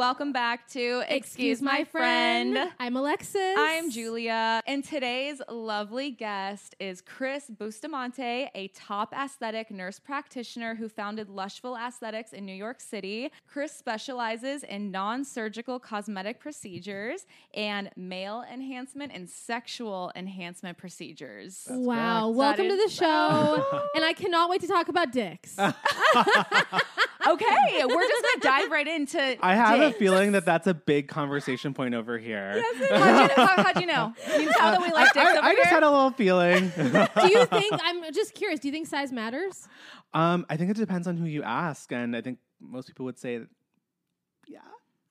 Welcome back to Excuse My Friend. I'm Alexis. I'm Julia, and today's lovely guest is Chris Bustamante, a top aesthetic nurse practitioner who founded Lushful Aesthetics in New York City. Chris specializes in non surgical cosmetic procedures and male enhancement and sexual enhancement procedures. wow. correct. Welcome to the show. and I cannot wait to talk about dicks. Okay, we're just gonna dive right into. I have dicks. a feeling that that's a big conversation point over here. How'd you, how, how'd you know? You can tell that we like dicks I, over I just here. had a little feeling. do you think, I'm just curious, do you think size matters? um, I think it depends on who you ask, and I think most people would say, yeah.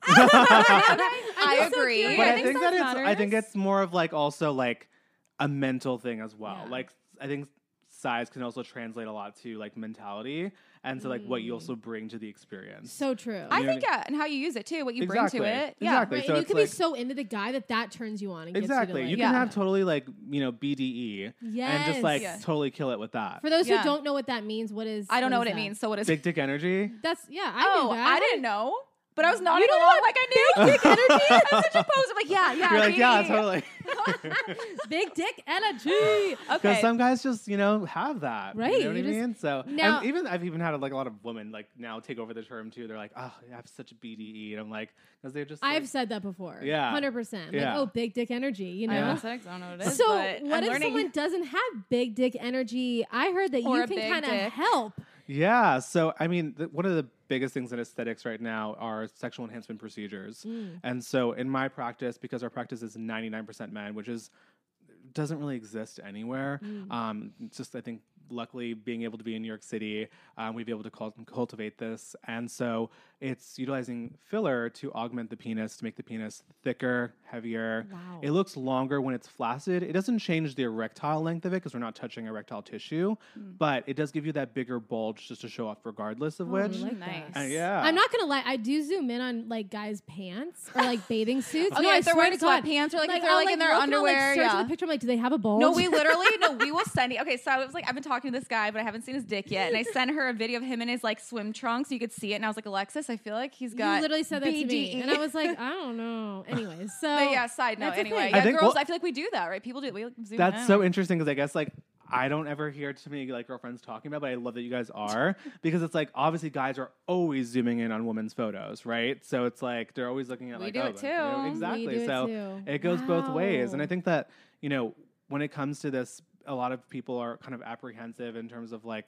I just so agree. But I I think think that size it's I think it's more of like also like a mental thing as well. Yeah. Like I think size can also translate a lot to like mentality and to like what you mm. also bring to the experience. So true. I You know think what yeah, uh, and how you use it too, what you Exactly. bring to it. Yeah. Exactly. right, so and you can like- be so into the guy that that turns you on and gets Exactly. you to You can Yeah. have totally like, you know, BDE and just like Yeah. totally kill it with that. For those Yeah. who don't know what that means, what is I don't know is what it means. So what is Big dick energy. That's yeah, I Oh, knew that. I didn't know. But I was nodding didn't along know like I knew. Big dick energy. I'm such a poser. I'm like, yeah, yeah. You're like, yeah, totally. Big dick energy. Okay. Because Okay. some guys just, you know, have that. Right, You know what I mean? So, Now- and even I've even had like a lot of women like now take over the term too. They're like, oh, I have such a BDE. And I'm like, because they're just. I've like, said that before. Yeah. 100%. Like, Yeah. oh, big dick energy, you I know? know. aesthetics, I don't know what it is. So, but what I'm if learning. someone doesn't have big dick energy? I heard that Or you can kind of help. Yeah. So, I mean, th- one of the biggest things in aesthetics right now are sexual enhancement procedures. Mm. And so, in my practice, because our practice is 99% men, which is doesn't really exist anywhere. Mm. Um, it's just I think luckily being able to be in New York City, um, we've been able to cul- cultivate this, and so it's utilizing filler to augment the penis to make the penis thicker, heavier. Wow. It looks longer when it's flaccid. It doesn't change the erectile length of it because we're not touching erectile tissue, but it does give you that bigger bulge just to show off, regardless of Oh, which. like nice. Uh, yeah, I'm not gonna lie, I do zoom in on like guys' pants or like bathing suits. Okay, no, I if they're swear wearing to God. sweatpants or, like, if they're, I'll, like, in their look and I'll, like, underwear, yeah. the picture. I'm like, do they have a bulge? No, we literally no. We will send you. Okay, so I was like, I've been talking to this guy, but I haven't seen his dick yet. And I sent her a video of him in his like swim trunks. So you could see it, and I was like, Alexis, I feel like he's got. literally said that to me, and I was like, I don't know. Anyways, so But yeah, side note. Anyway, yeah, I think- girls. well- I feel like we do that, right? People do. We like, zoom That's in. so interesting because I guess like I don't ever hear too many like girlfriends talking about, but I love that you guys are because it's like obviously guys are always zooming in on women's photos, right? So it's like they're always looking at We like do oh, it like, you know, too. We exactly. do it so too. it goes both ways, and I think that you know when it comes to this, a lot of people are kind of apprehensive in terms of like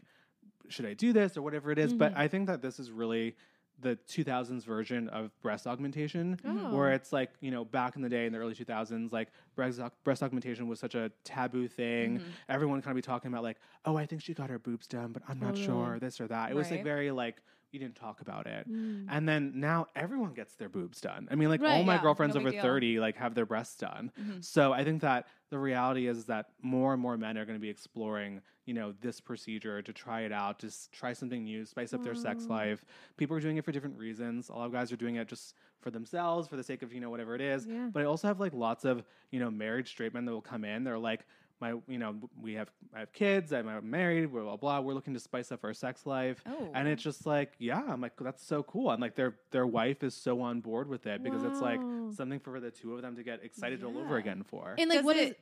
should I do this or whatever it is, but Mhm. I think that this is really the 2000s version of breast augmentation Oh. where it's like you know back in the day in the early 2000s like breast, breast augmentation was such a taboo thing Mm-hmm. everyone kind of be talking about like oh i think she got her boobs done but i'm not sure this or that it was like very like you didn't talk about it Mm. and then now everyone gets their boobs done i mean like all my Yeah, girlfriends no over 30 like have their breasts done Mhm. so i think that the reality is that more and more men are going to be exploring you know this procedure to try it out just try something new spice up their sex mm. life. People are doing it for different reasons. A lot of guys are doing it just for themselves for the sake of you know whatever it is. Yeah. but i also have like lots of you know married straight men that will come in. They're like my you know we have i have kids i'm married blah blah blah. We're looking to spice up our sex life. Oh. And Oh. it's just like yeah i'm like that's so cool. And like their their wife is so on board with it because it's like something for the two of them to get excited all over again for. And like, Does what is?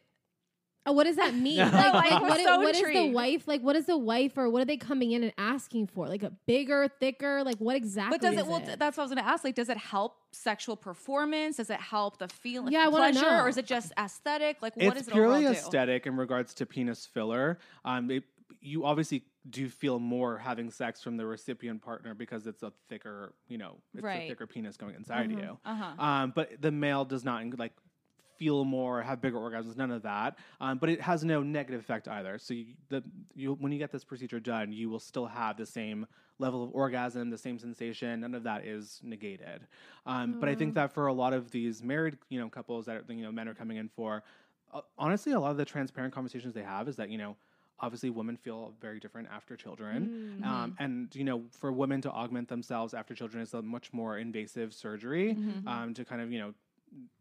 It- Oh, what does that mean? Like, Like, like, what, i- so what is the wife like? What is the wife or what are they coming in and asking for? Like a bigger, thicker? Like what exactly? But does is it? Well, that's what I was going to ask. Like, does it help sexual performance? Does it help the feeling? Yeah, I wanna pleasure, know. or is it just aesthetic? Like, what it's does it purely overall do? aesthetic in regards to penis filler. Um, it, you obviously do feel more having sex from the recipient partner because it's a thicker, you know, it's Right. a thicker penis going inside you. Uh-huh. Um, but the male does not like feel more, have bigger orgasms, none of that. Um, but it has no negative effect either. So you, the you when you get this procedure done, you will still have the same level of orgasm, the same sensation. None of that is negated. Um, But I think that for a lot of these married, you know, couples that you know men are coming in for, uh, honestly, a lot of the transparent conversations they have is that you know. Obviously, women feel very different after children, um, and you know, for women to augment themselves after children is a much more invasive surgery um, to kind of you know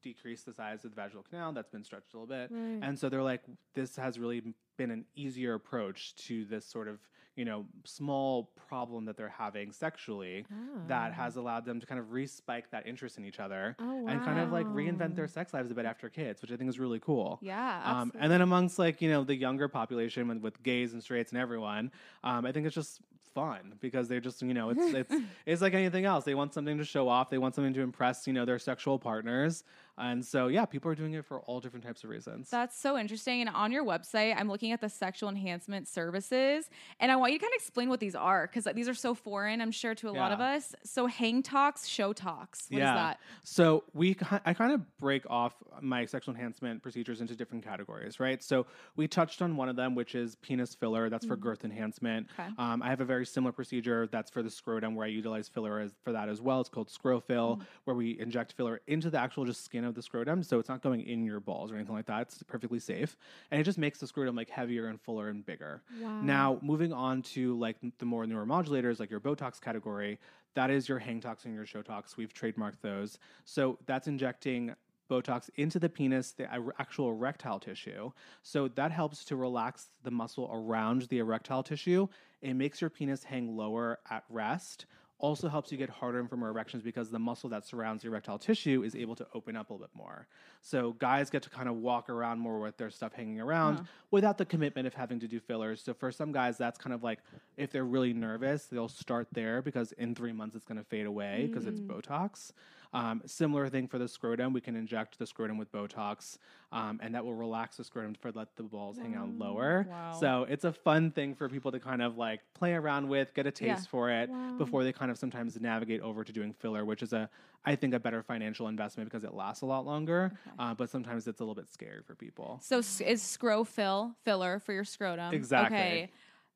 decrease the size of the vaginal canal that's been stretched a little bit. And so they're like, this has really been an easier approach to this sort of, you know, small problem that they're having sexually that has allowed them to kind of respike that interest in each other Oh, and kind of like reinvent their sex lives a bit after kids, which I think is really cool. Yeah, Um, and then amongst like, you know, the younger population with, with gays and straights and everyone, um, I think it's just fun because they're just, you know, it's, it's, it's like anything else. They want something to show off. They want something to impress, you know, their sexual partners. And so, yeah, people are doing it for all different types of reasons. That's so interesting. And on your website, I'm looking at the sexual enhancement services, and I want you to kind of explain what these are because these are so foreign, I'm sure, to a lot of us. So, hang tox, show tox. What is that? So we, I kind of break off my sexual enhancement procedures into different categories, right? So we touched on one of them, which is penis filler. That's for girth enhancement. Mm-hmm. Okay. Um, I have a very similar procedure that's for the scrotum, where I utilize filler as, for that as well. It's called scrofill, Mm-hmm. where we inject filler into the actual just skin of the scrotum, so it's not going in your balls or anything like that. It's perfectly safe, and it just makes the scrotum like heavier and fuller and bigger. Wow. Now, moving on to like the more neuromodulators, like your Botox category, that is your hang tox and your show tox. We've trademarked those. So that's injecting Botox into the penis, the actual erectile tissue. So that helps to relax the muscle around the erectile tissue. It makes your penis hang lower at rest. Also helps you get harder and firmer erections because the muscle that surrounds the erectile tissue is able to open up a little bit more. So guys get to kind of walk around more with their stuff hanging around uh-huh. without the commitment of having to do fillers. So for some guys, that's kind of like if they're really nervous, they'll start there because in three months it's going to fade away because it's mm. Botox. Um, similar thing for the scrotum. We can inject the scrotum with Botox, um, and that will relax the scrotum for let the balls hang out lower. Wow. So it's a fun thing for people to kind of like play around with, get a taste Yeah. for it before they kind of sometimes navigate over to doing filler, which is a I think a better financial investment because it lasts a lot longer. Uh, but sometimes it's a little bit scary for people. So, is scro fill filler for your scrotum? Exactly. Okay.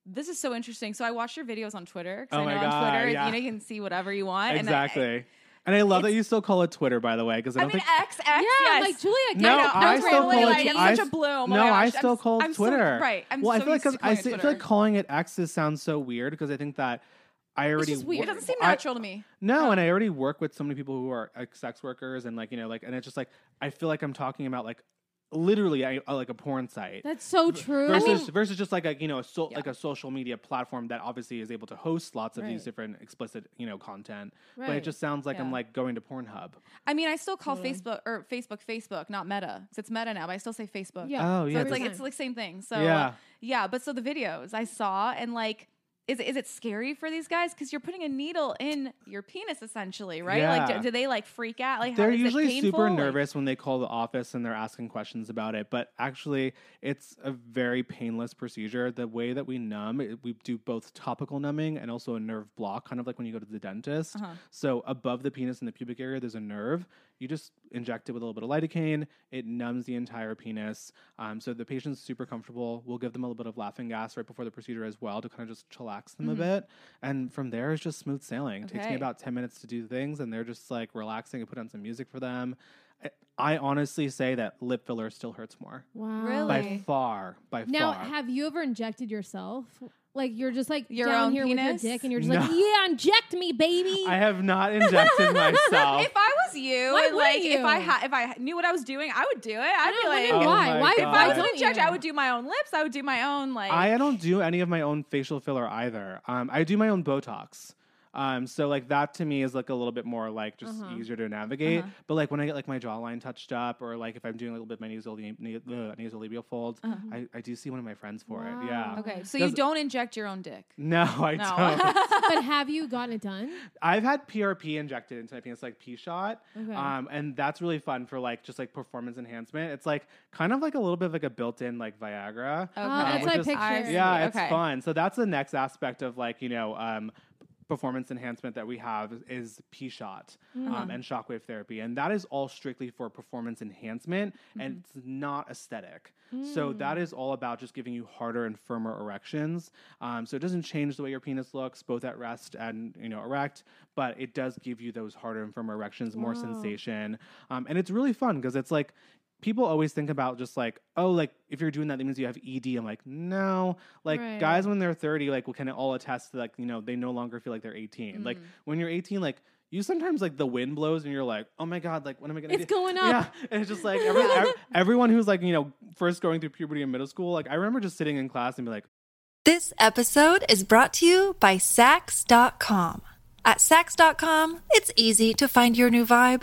This is so interesting. So I watch your videos on Twitter. Oh I my know God, on Twitter, yeah. you know, you can see whatever you want. And I- Exactly. And I love that you still call it Twitter, by the way, because I I, don't mean, think. X, X, Yeah, yes. I'm like Julia. Get No, it. I That's still randomly, call it. like, it's I, such a bloom. Oh no, I gosh, I'm still s- call it I'm so- Twitter. right, I'm well, I so feel like used I, calling it see- I feel like calling it X's sounds so weird because I think that I already. just weird. It doesn't seem I- natural to me. No, and I already work with so many people who are like sex workers and like you know like and it's just like I feel like I'm talking about like literally I, uh, like a porn site. That's so true. Versus, versus just like a you know a so, Yeah. like a social media platform that obviously is able to host lots of these different explicit you know content, but it just sounds like I'm like going to Pornhub. I mean, I still call Facebook or Facebook Facebook, not Meta. 'cause it's Meta now, but I still say Facebook. yeah. Oh, So yeah, it's like Every it's like same thing. So Yeah. uh, yeah, but so the videos I saw and like is it, is it scary for these guys because you're putting a needle in your penis essentially, right? Like do, do they like freak out? Like how, They're is usually painful? super nervous when they call the office and they're asking questions about it, but actually, it's a very painless procedure. The way that we numb, it- we do both topical numbing and also a nerve block, kind of like when you go to the dentist. Uh-huh. So, above the penis in the pubic area, there's a nerve. You just inject it with a little bit of lidocaine. It numbs the entire penis. Um, so the patient's super comfortable. We'll give them a little bit of laughing gas right before the procedure as well to kind of just chillax them a bit. And from there, it's just smooth sailing. It takes me Mm-hmm. About 10 minutes to do things, and they're just like relaxing and put on some music for them. I, I honestly say that lip filler still hurts more. wow. Really? By far. By Now, far. Now, have you ever injected yourself? Like you're just like Your down own here with penis? your dick, and you're just No. like, yeah, inject me, baby. I have not injected myself. If I was you, Why and wouldn't like if I you? had if I knew what I was doing, I would do it. I'd be like, wonder Oh why. Why? God. if I was don't an injector. I would do my own lips. I would do my own like. I don't do any of my own facial filler either. Um, I do my own Botox. Um, so like that to me is like a little bit more like just Uh-huh. easier to navigate. But like when I get like my jawline touched up, or like if I'm doing a little bit of my nasal na- uh, nasolabial folds, I, I do see one of my friends for it. Yeah. Okay, so you don't inject your own dick. No, I No. don't. but have you gotten it done? I've had PRP injected into my penis, like P shot, Okay. um, and that's really fun for like just like performance enhancement. It's like kind of like a little bit of like a built-in like Viagra. Oh, Okay. that's what I is- pictured. Yeah, it's fun. So that's the next aspect of like you know um, performance enhancement that we have is, is P shot Mm. um, and shockwave therapy, and that is all strictly for performance enhancement, and Mm-hmm. it's not aesthetic. So that Mm. all about just giving you harder and firmer erections. Um, so it doesn't change the way your penis looks, both at rest and you know erect, but it does give you those harder and firmer erections, more Wow. sensation, um, and it's really fun because it's like people always think about just like oh like if you're doing that that means you have ed i'm like no like Right. guys when they're 30 like will kind of all attest to like you know they no longer feel like they're 18 like Mm. when you're 18 like you sometimes like the wind blows and you're like oh my god like what am i gonna It's do going yeah up. and it's just like every, ev- everyone who's like you know first going through puberty in middle school like i remember just sitting in class and be like This episode is brought to you by Saks.com. At Saks.com, it's easy to find your new vibe.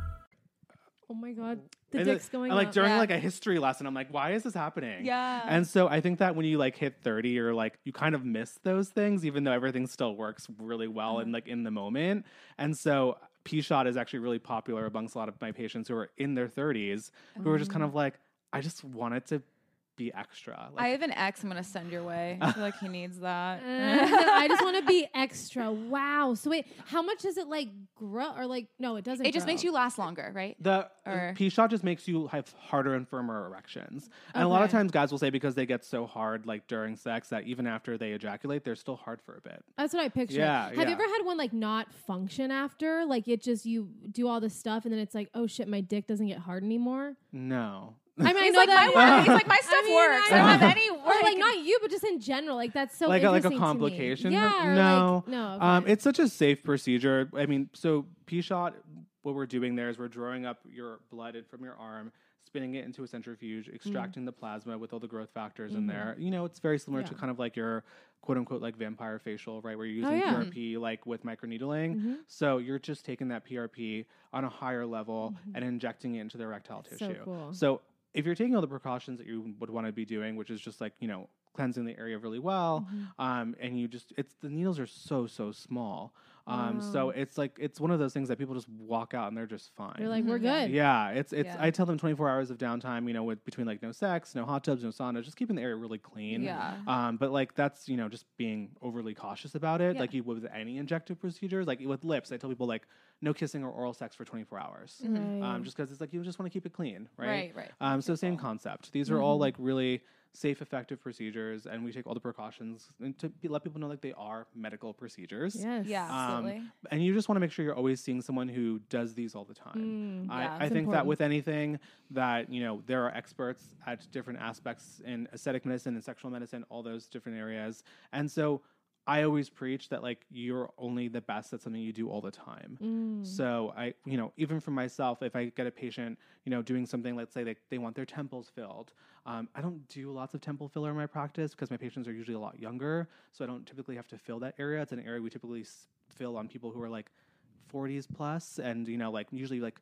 Oh my god, the and dick's going and like up. during Yeah. like a history lesson i'm like why is this happening Yeah. and so i think that when you like hit 30 you're like you kind of miss those things even though everything still works really well Mm-hmm. and like in the moment and so p shot is actually really popular amongst a lot of my patients who are in their 30s who are just kind of like i just want it to be extra like I have an ex I'm gonna send your way. I feel like he needs that. Uh, I just want to be extra. Wow. So wait, how much does it like grow or like no, it doesn't. it just makes you last longer, right? The Or- P shot just makes you have harder and firmer erections. And a lot of times guys will say because they get so hard like during sex that even after they ejaculate, they're still hard for a bit. That's what I picture. Yeah, Have yeah. you ever had one like not function after? Like it just you do all this stuff and then it's like, oh shit, my dick doesn't get hard anymore. No. I mean, I know like that. my work. He's like my stuff mean, works. I I don't have any Or work. like not you, but just in general. Like that's so like a, like a interesting to me. complication? Yeah. or, no. Like, no. Um, it's such a safe procedure. I mean, so P shot, what we're doing there is we're drawing up your blood from your arm, spinning it into a centrifuge, Mm-hmm. extracting the plasma with all the growth factors in there. You know, it's very similar to kind of like your quote unquote like vampire facial, right? Where you're Oh, using yeah. PRP like with microneedling. Mhm. So you're just taking that PRP on a higher level and injecting it into the erectile Mm-hmm. So tissue. cool. So if you're taking all the precautions that you would want to be doing, which is just like, you know, cleansing the area really well, Mm-hmm. um, and you just it's the needles are so, so small. Um, so it's like it's one of those things that people just walk out and they're just fine. You're like, we're good. yeah, it's it's. Yeah. I tell them 24 hours of downtime. You know, with between like no sex, no hot tubs, no sauna, just keeping the area really clean. Yeah. Um, but like that's you know just being overly cautious about it, Yeah. like you would with any injective procedures. Like with lips, I tell people like no kissing or oral sex for 24 hours. Right. Um, just because it's like you just want to keep it clean, right? Right, right. Um, so same concept. These are all like really safe, effective procedures, and we take all the precautions and to be, let people know like they are medical procedures. yes. Yeah, Um, absolutely. and you just want to make sure you're always seeing someone who does these all the time. Mm, I, yeah, I it's think that with anything that you know there are experts at different aspects in aesthetic medicine and sexual medicine, all those different areas, and so I always preach that like you're only the best at something you do all the time. Mm. So I, you know, even for myself, if I get a patient, you know, doing something, let's say they, they want their temples filled. Um, I don't do lots of temple filler in my practice because my patients are usually a lot younger. So I don't typically have to fill that area. It's an area we typically fill on people who are like 40s plus and, you know, like usually like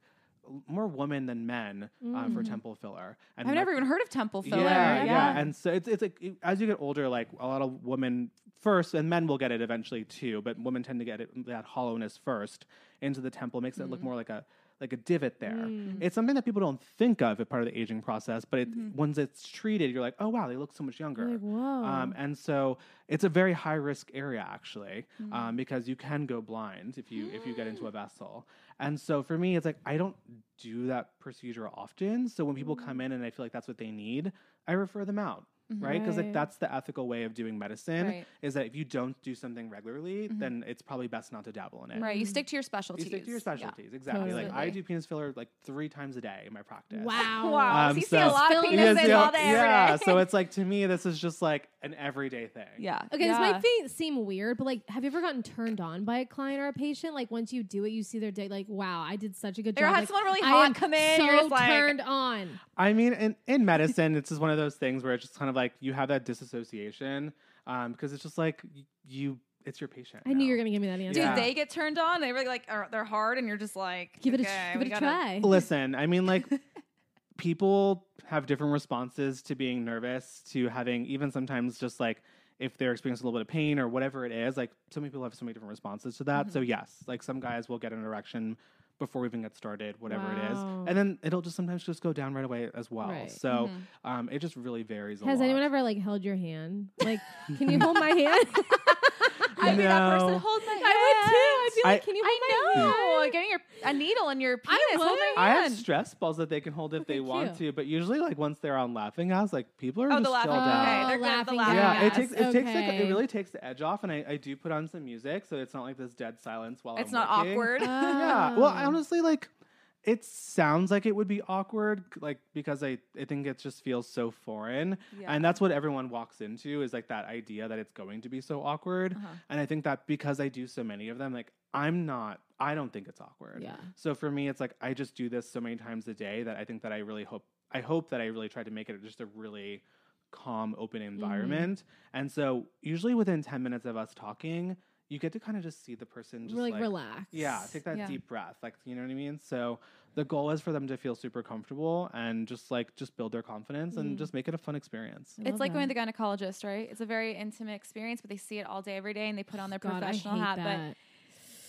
more women than men uh, for temple filler. And I've my- never even heard of temple filler. yeah, yeah, And so it's it's like as you get older, like a lot of women first, and men will get it eventually too. But women tend to get it that hollowness first into the temple, makes it look more like a like a divot there. Mm. It's something that people don't think of as part of the aging process, but it, Mhm. once it's treated, you're like, oh wow, they look so much younger. Like, whoa. Um, and so it's a very high risk area actually, Mm. um, because you can go blind if you if you get into a vessel. And so for me, it's like I don't do that procedure often. So when people Mm. come in and I feel like that's what they need, I refer them out. Right, because like that's the ethical way of doing medicine. Right. Is that if you don't do something regularly, Mhm. then it's probably best not to dabble in it. Right. You stick to your specialties. You stick to your Yeah. specialties, exactly. Like I do penis filler like three times a day in my practice. wow. Wow. Um, so you see a lot of Fill- Because, penises you all day, every yeah, day. so it's like to me, this is just like an everyday thing. yeah. Okay, yeah. this might fe- seem weird, but like, have you ever gotten turned on by a client or a patient? Like, once you do it, you see their day, like, wow, I did such a good Or job. had like, someone really I hot am come in, So you're just like- turned on. I mean, in, in medicine, it's just one of those things where it's just kind of like you have that disassociation um, because it's just like y- you, it's your patient. I knew you were gonna give me that answer. Do Yeah. they get turned on? They really like are they're hard, and you're just like Give it a give it a gotta- try. Listen, I mean, like people have different responses to being nervous, to having even sometimes just like if they're experiencing a little bit of pain or whatever it is. Like so many people have so many different responses to that. So yes, like some guys will get an erection before we even get started, whatever it is, Wow. and then it'll just sometimes just go down right away as well. Right. So um, it just really varies. A Has lot. anyone ever like held your hand? Like, can you hold my hand? I'd be that person. Hold my hand. I would too. I'd be like, I- can you hold I my know. hand? Getting your a needle in your I penis. Hold would. my I hand. have stress balls that they can hold if Okay, they want cute. to, but usually, like once they're on laughing gas, like people are Oh, just the laughing chilled gas. out. Okay, they're good at the laughing laughing Yeah, it gas. takes it takes like, it really takes the edge off, and I, I do put on some music, so it's not like this dead silence while It's I'm not working. awkward. Yeah, well, I Oh. honestly like it sounds like it would be awkward, like because I I think it just feels so foreign, Yeah. and that's what everyone walks into is like that idea that it's going to be so awkward, Uh-huh. and I think that because I do so many of them, like I'm not, I don't think it's awkward. Yeah. So for me, it's like I just do this so many times a day that I think that I really hope I hope that I really try to make it just a really calm, open Mm-hmm. environment. And so usually within ten minutes of us talking, you get to kind of just see the person just like, like relax. yeah, take that Yeah. deep breath. Like you know what I mean? So the goal is for them to feel super comfortable and just like just build their confidence and Mm. just make it a fun experience. I It's love like going to the gynecologist, right? It's a very intimate experience, but they see it all day, every day, and they put on their God, I professional hate hat. that. But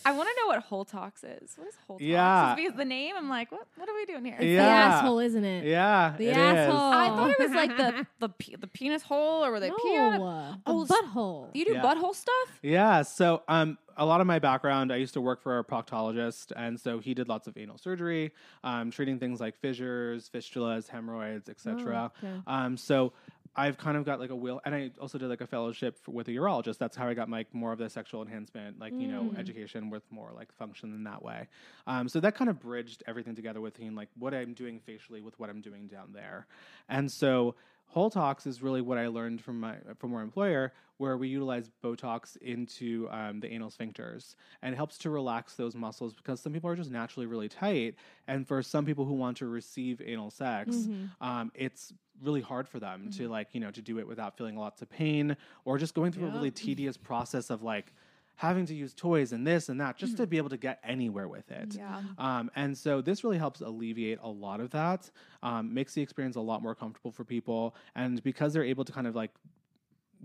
I want to know what Holetox is. What is Holetox? Yeah. Because the name, I'm like, what? What are we doing here? It's Yeah. the asshole, isn't it? Yeah, The it is. asshole. I thought it was like the the pe- the penis hole, or were they no, pee on it? a Oh, s- butthole. You do Yeah. butthole stuff? Yeah. So, um, a lot of my background, I used to work for a proctologist, and so he did lots of anal surgery, um, treating things like fissures, fistulas, hemorrhoids, etc. Oh, okay. Um, so I've kind of got like a will, and I also did like a fellowship for, with a urologist. That's how I got like more of the sexual enhancement, like you know, Mm. education with more like function in that way. Um, so that kind of bridged everything together within like what I'm doing facially with what I'm doing down there, and so. Holetox is really what I learned from my from our employer, where we utilize Botox into um, the anal sphincters, and it helps to relax those muscles because some people are just naturally really tight, and for some people who want to receive anal sex, Mhm. um, it's really hard for them to like you know to do it without feeling lots of pain or just going through a really tedious process of like having to use toys and this and that just to be able to get anywhere with it. Yeah. Um, and so this really helps alleviate a lot of that, um, makes the experience a lot more comfortable for people. And because they're able to kind of like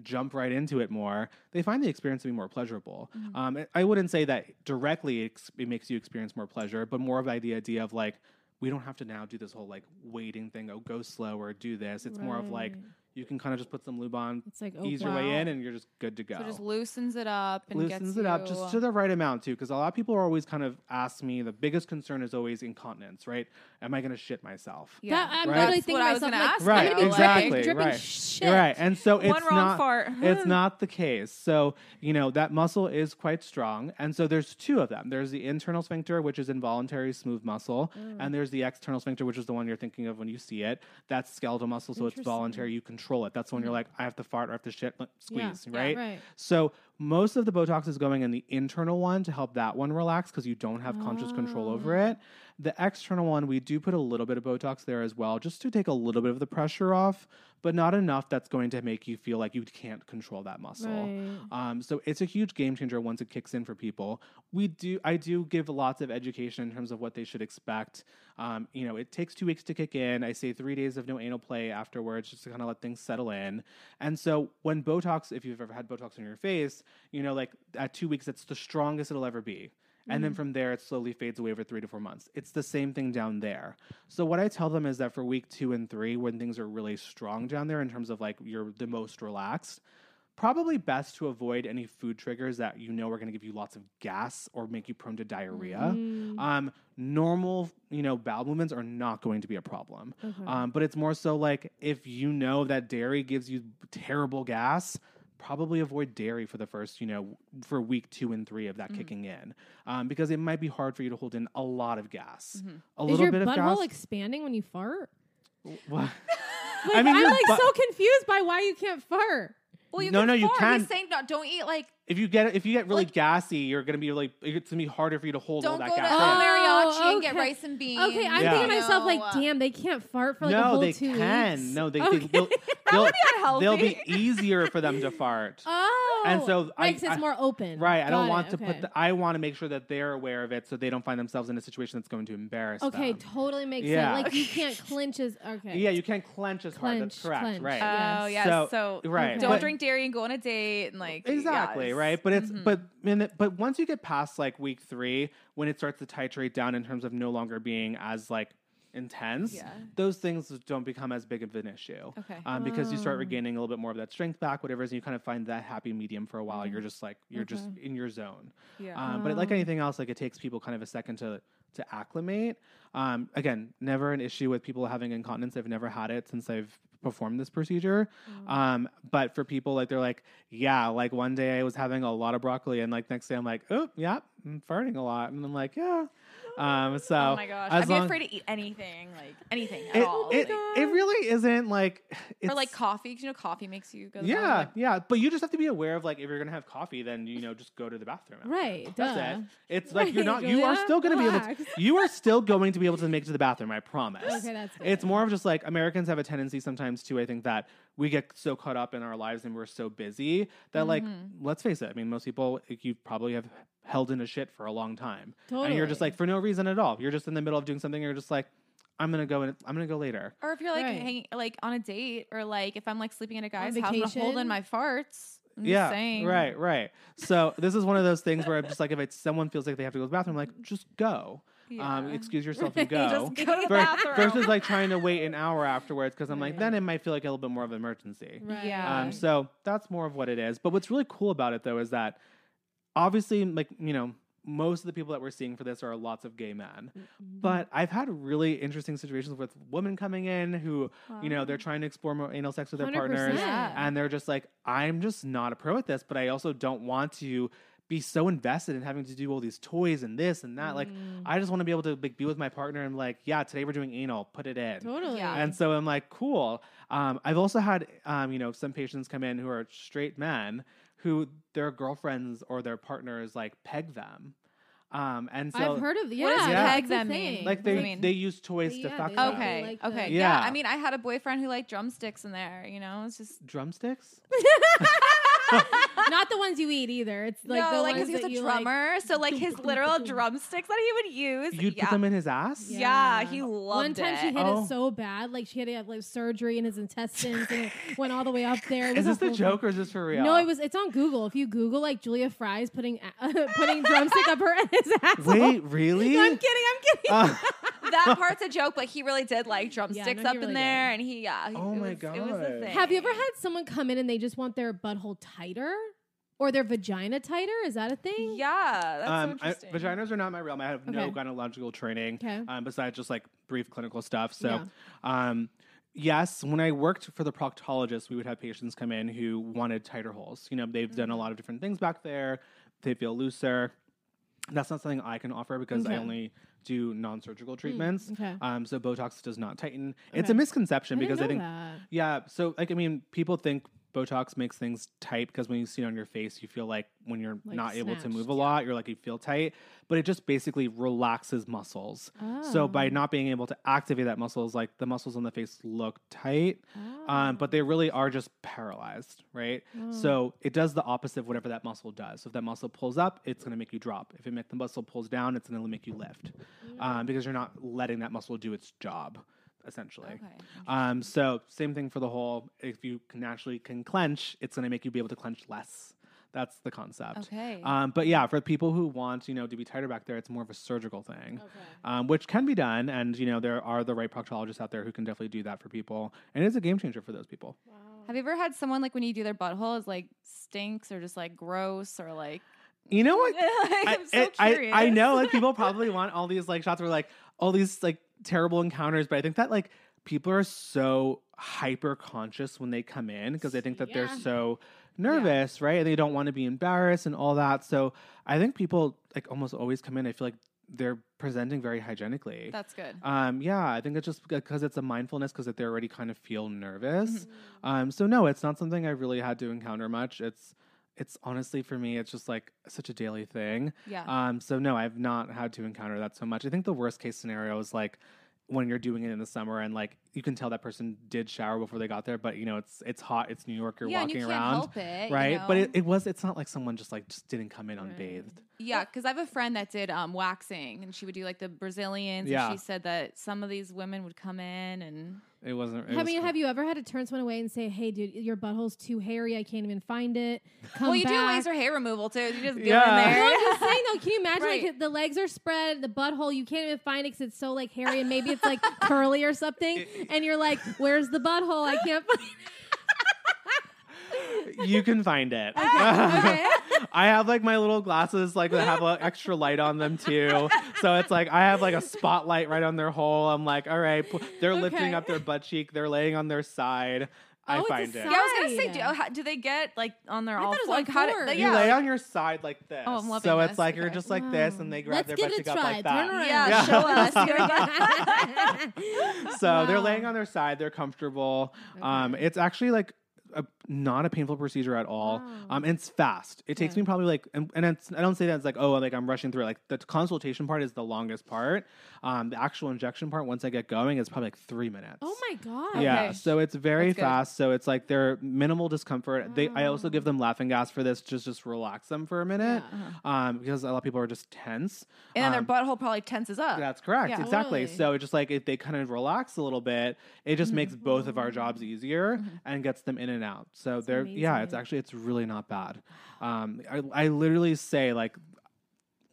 jump right into it more, they find the experience to be more pleasurable. Um, I- wouldn't say that directly ex- it makes you experience more pleasure, but more of the idea of like, we don't have to now do this whole like waiting thing. Oh, go slow or do this. It's more of like Right. You can kind of just put some lube on, It's like, oh, ease your wow. way in, and you're just good to go So it just loosens it up and loosens gets it up you- just to the uh, right amount too because a lot of people are always kind of ask me the biggest concern is always incontinence right am i going to shit myself Yeah. That, I'm Right. literally thinking what I was gonna like, ask I'm right gonna be exactly dripping, dripping right shit. right and so One it's wrong not fart. it's not the case so you know that muscle is quite strong and so there's two of them there's the internal sphincter which is involuntary smooth muscle Mm. and there's the external sphincter which is the one you're thinking of when you see it that's skeletal muscle so it's voluntary you control it that's when you're like i have to fart or i have to shit like, Yeah. squeeze Yeah, right right. so most of the Botox is going in the internal one to help that one relax because you don't have conscious control over Ah. it. The external one, we do put a little bit of Botox there as well, just to take a little bit of the pressure off, but not enough that's going to make you feel like you can't control that muscle. Right. Um, so it's a huge game changer once it kicks in for people. We do, I do give lots of education in terms of what they should expect. Um, you know, it takes two weeks to kick in. I say three days of no anal play afterwards, just to kind of let things settle in. And so when Botox, if you've ever had Botox on your face, you know, like at two weeks, it's the strongest it'll ever be. And then from there, it slowly fades away over three to four months. It's the same thing down there. So what I tell them is that for week two and three, when things are really strong down there in terms of like you're the most relaxed, probably best to avoid any food triggers that you know are going to give you lots of gas or make you prone to diarrhea. Um, normal, you know, bowel movements are not going to be a problem. Um, but it's more so like if you know that dairy gives you terrible gas, probably avoid dairy for the first, you know, for week two and three of that kicking in, um, because it might be hard for you to hold in a lot of gas. A Is little your bit of butthole gas. expanding when you fart? What? Like, I mean, I'm like butt- so confused by why you can't fart. Well, you No, can no, you fart. can. He's saying no, don't eat like if you get if you get really Like- gassy, you're gonna be like it's gonna be harder for you to hold all that gas. don't that go to gas. El in. Mariachi and get rice and beans. Okay, I'm Yeah. thinking to myself like, damn, they can't fart for like a no, whole they two can. weeks. No, they, Okay. they they'll, they'll, would be unhealthy. they'll be easier for them to fart. Oh, And so I- right, 'cause it's more open. Right. I don't Got want it, to okay. put. The, I want to make sure that they're aware of it, so they don't find themselves in a situation that's going to embarrass Okay, them. totally makes Yeah. sense. Like you can't clench as okay. Yeah, you can't clench as hard. That's Clench, correct. clench. Right. Oh Yes. yes. So- So, right, don't drink dairy and go on a date and like Exactly, yes. Right? But it's Mm-hmm. but in the, but once you get past like week three, when it starts to titrate down in terms of no longer being as like intense, Yeah. those things don't become as big of an issue. Okay. Um, because you Oh. start regaining a little bit more of that strength back, whatever, it is, and you kind of find that happy medium for a while. Mm-hmm. You're just like you're just in your zone. Yeah. Um, but like anything else, like it takes people kind of a second to to acclimate. Um, again, never an issue with people having incontinence. I've never had it since I've performed this procedure. Um, but for people like they're like, yeah, like one day I was having a lot of broccoli, and like next day I'm like, oh, yeah, I'm farting a lot, and I'm like, yeah. Um, so oh my gosh. I'd be afraid to eat anything, like anything at It, all. it, Like- it really isn't like it's, or like coffee, 'cause you know coffee makes you go. Yeah, bathroom, yeah, but you just have to be aware of like if you're gonna have coffee, then you know just go to the bathroom. Right, That's duh. it. It's like you're not. You are still gonna be able. To, you are still going to be able to make it to the bathroom. I promise. Okay, that's Good. It's more of just like Americans have a tendency sometimes too. I think that we get so caught up in our lives and we're so busy that like Mm-hmm. let's face it. I mean, most people like, you probably have held in a shit for a long time, and you're just like for no reason at all. You're just in the middle of doing something. And you're just like, I'm gonna go. In, I'm gonna go later. Or if you're like Right. hanging like on a date, or like if I'm like sleeping in a guy's house, I'm gonna hold vacation. in my farts. I'm yeah, saying. right, right. So this is one of those things where I'm just like, if it's someone feels like they have to go to the bathroom, like just go. Um, excuse yourself and go. Just go to the bathroom. versus like trying to wait an hour afterwards because I'm like, then it might feel like a little bit more of an emergency. Right. Yeah. Um, so that's more of what it is. But what's really cool about it though is that obviously, like you know, most of the people that we're seeing for this are lots of gay men. But I've had really interesting situations with women coming in who, you know, they're trying to explore more anal sex with their partners, 100%. Yeah. and they're just like, I'm just not a pro at this, but I also don't want to be so invested in having to do all these toys and this and that. Like, I just want to be able to like, be with my partner and like, yeah, today we're doing anal, put it in. Totally. Yeah. And so I'm like, cool. Um, I've also had, um, you know, some patients come in who are straight men who their girlfriends or their partners like peg them. Um, and so I've heard of yeah. What Yeah. peg them mean? like they mean? they use toys to fuck they them. like- Okay. like the- okay. Yeah. Yeah. I mean, I had a boyfriend who liked drumsticks in there. You know, it's just Drumsticks? Not the ones you eat either. It's like no, the like ones because he was that a you, like- drummer. so like his literal drumsticks that he would use. You'd yeah. put them in his ass? Yeah, he loved it. One time it. she hit Oh. it so bad, like she had to have like surgery in his intestines and it went all the way up there. It Is this a the whole joke or is this for real? No, it was. It's on Google. If you Google like Julia Fry's putting a- putting drumstick up her his asshole. Wait, really? No, I'm kidding. I'm kidding. Uh, that part's a joke, but he really did like drumsticks no, up he in really there, and he yeah. He, Oh my was, It was a God. thing. Have you ever had someone come in and they just want their butthole tighter or their vagina tighter? Is that a thing? Yeah, that's so um, I, vaginas are not my realm. I have no gynecological training Okay. um, besides just like brief clinical stuff. So, Yeah. um, yes, when I worked for the proctologist, we would have patients come in who wanted tighter holes. You know, they've done Mm-hmm. a lot of different things back there. They feel looser. That's not something I can offer because I Okay. Mm, only do non-surgical treatments. okay. Um, so Botox does not tighten. It's a misconception I because I know think that. yeah. So like I mean, people think Botox makes things tight because when you see it on your face, you feel like when you're Like not able to move a lot, you're like you feel tight. But it just basically relaxes muscles. So Oh. by not being able to activate that muscles, like the muscles on the face look tight, um, but they really are just paralyzed, right? Oh. So it does the opposite of whatever that muscle does. So if that muscle pulls up, it's going to make you drop. If it make the muscle pulls down, it's going to make you lift, um, because you're not letting that muscle do its job, essentially. Okay. Um, so same thing for the whole. If you can naturally can clench, it's going to make you be able to clench less. That's the concept. Okay. Um, but yeah, for people who want, you know, to be tighter back there, it's more of a surgical thing, um, which can be done. And you know, there are the right proctologists out there who can definitely do that for people, and it's a game changer for those people. Have you ever had someone like when you do their butthole is like stinks or just like gross or like? You know what? Like, I, I'm so I, curious. I know like people probably want all these like shots where like all these like terrible encounters, but I think that like people are so hyper conscious when they come in because they think that they're so nervous, right? And they don't want to be embarrassed and all that. So I think people like almost always come in. I feel like they're presenting very hygienically. That's good. Um, yeah, I think it's just because it's a mindfulness because they already kind of feel nervous. Mm-hmm. Um, so no, it's not something I really had to encounter much. It's it's honestly for me, it's just like such a daily thing. Yeah. Um, so no, I've not had to encounter that so much. I think the worst case scenario is like when you're doing it in the summer and like you can tell that person did shower before they got there, but you know it's it's hot, it's New York, you're yeah, walking you can't around, help it, you right? But it, it was it's not like someone just like just didn't come in unbathed. Yeah, because I have a friend that did um, waxing, and she would do like the Brazilians. Yeah. And she said that some of these women would come in, and It wasn't. It I was mean, cool. have you ever had to turn someone away and say, "Hey, dude, your butthole's too hairy. I can't even find it." Come well, you do laser hair removal too. You just go Yeah. in No, there. I'm just saying though. Can you imagine Right. like the legs are spread, the butthole you can't even find it because it's so like hairy and maybe it's like curly or something, and you're like, "Where's the butthole? I can't find." it. You can find it. okay. I have like my little glasses, like that have an extra light on them too. So it's like I have like a spotlight right on their hole. I'm like, all right, pu- they're lifting up their butt cheek, they're laying on their side. I Oh, it's a find it. Yeah, I was gonna say, do, oh, how, do they get like on their I all thought it like on how do, fours. like, You lay on your side like this. Oh, I'm loving so this. it's like you're just like this, and they grab Let's their butt cheek up try. like Turn that. around. yeah, Yeah. show us. You're- So they're laying on their side. They're comfortable. Um, it's actually like a, not a painful procedure at all. Wow. Um, and it's fast. It takes Yeah. me probably like, and, and it's, I don't say that it's like, oh, like I'm rushing through. Like the consultation part is the longest part. Um, the actual injection part, once I get going, is probably like three minutes. Oh my god. Yeah, Okay. so it's very That's good. fast. So it's like they're minimal discomfort. They, I also give them laughing gas for this, just just relax them for a minute, um, because a lot of people are just tense. and then their Um, butthole probably tenses up. that's correct. Yeah. Exactly. So it's just like if they kind of relax a little bit, it just makes both Mm-hmm. of our jobs easier and gets them in and out. So they're yeah, it's actually it's really not bad. Um, I, I literally say like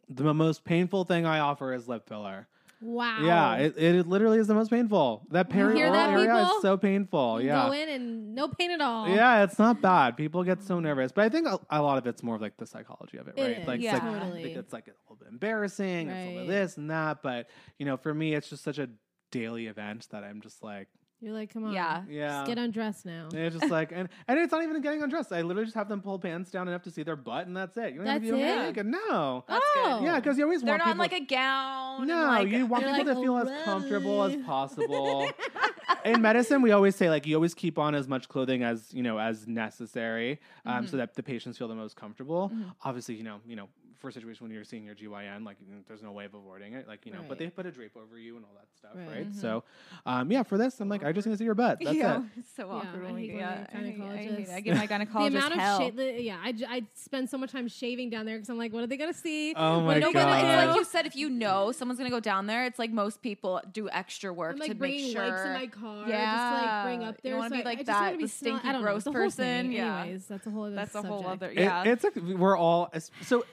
the most painful thing I offer is lip filler. Wow. Yeah, it, it literally is the most painful. That peri hear that, area people? is so painful. You yeah. Go in and no pain at all. Yeah, it's not bad. People get so nervous, but I think a, a lot of it's more of like the psychology of it, right? like, Yeah. it's like, totally. it's like a little bit embarrassing, it's a little bit this and that, but you know, for me, it's just such a daily event that I'm just like, You're like, come on. Yeah. yeah. Just get undressed now. And it's just like, and, and it's not even getting undressed. I literally just have them pull pants down enough to see their butt, and that's it. You don't have to That's be it? naked. No. That's Oh. good. Yeah, because you always They're want not in people. like a gown. no, like, you want people like, to feel as "Oh, comfortable as possible. in medicine, we always say like you always keep on as much clothing as you know as necessary, um, Mm-hmm. so that the patients feel the most comfortable. Obviously, you know, you know, for a situation when you're seeing your GYN, like there's no way of avoiding it, like you know, but they put a drape over you and all that stuff, right? Right. So, um, yeah, for this, I'm like, I just need to see your butt. That's yeah, it. it's so Yeah, awkward I when we hate get. going Yeah, to I, hate- I, hate. I gynecologists. give my the gynecologist amount of hell. shit. the- Yeah, I, j- I spend so much time shaving down there because I'm like, what are they gonna see? Oh my no, they but it's God. like you said, if you know someone's gonna go down there, it's like most people do extra work I'm to like make sure. wipes in my car, Yeah, just like bring up You there. wanna so be I- like I just that, wanna be the stinky, I don't know, gross person. Yeah. Anyways, that's a whole other. That's a whole other. Yeah, it's like we're all so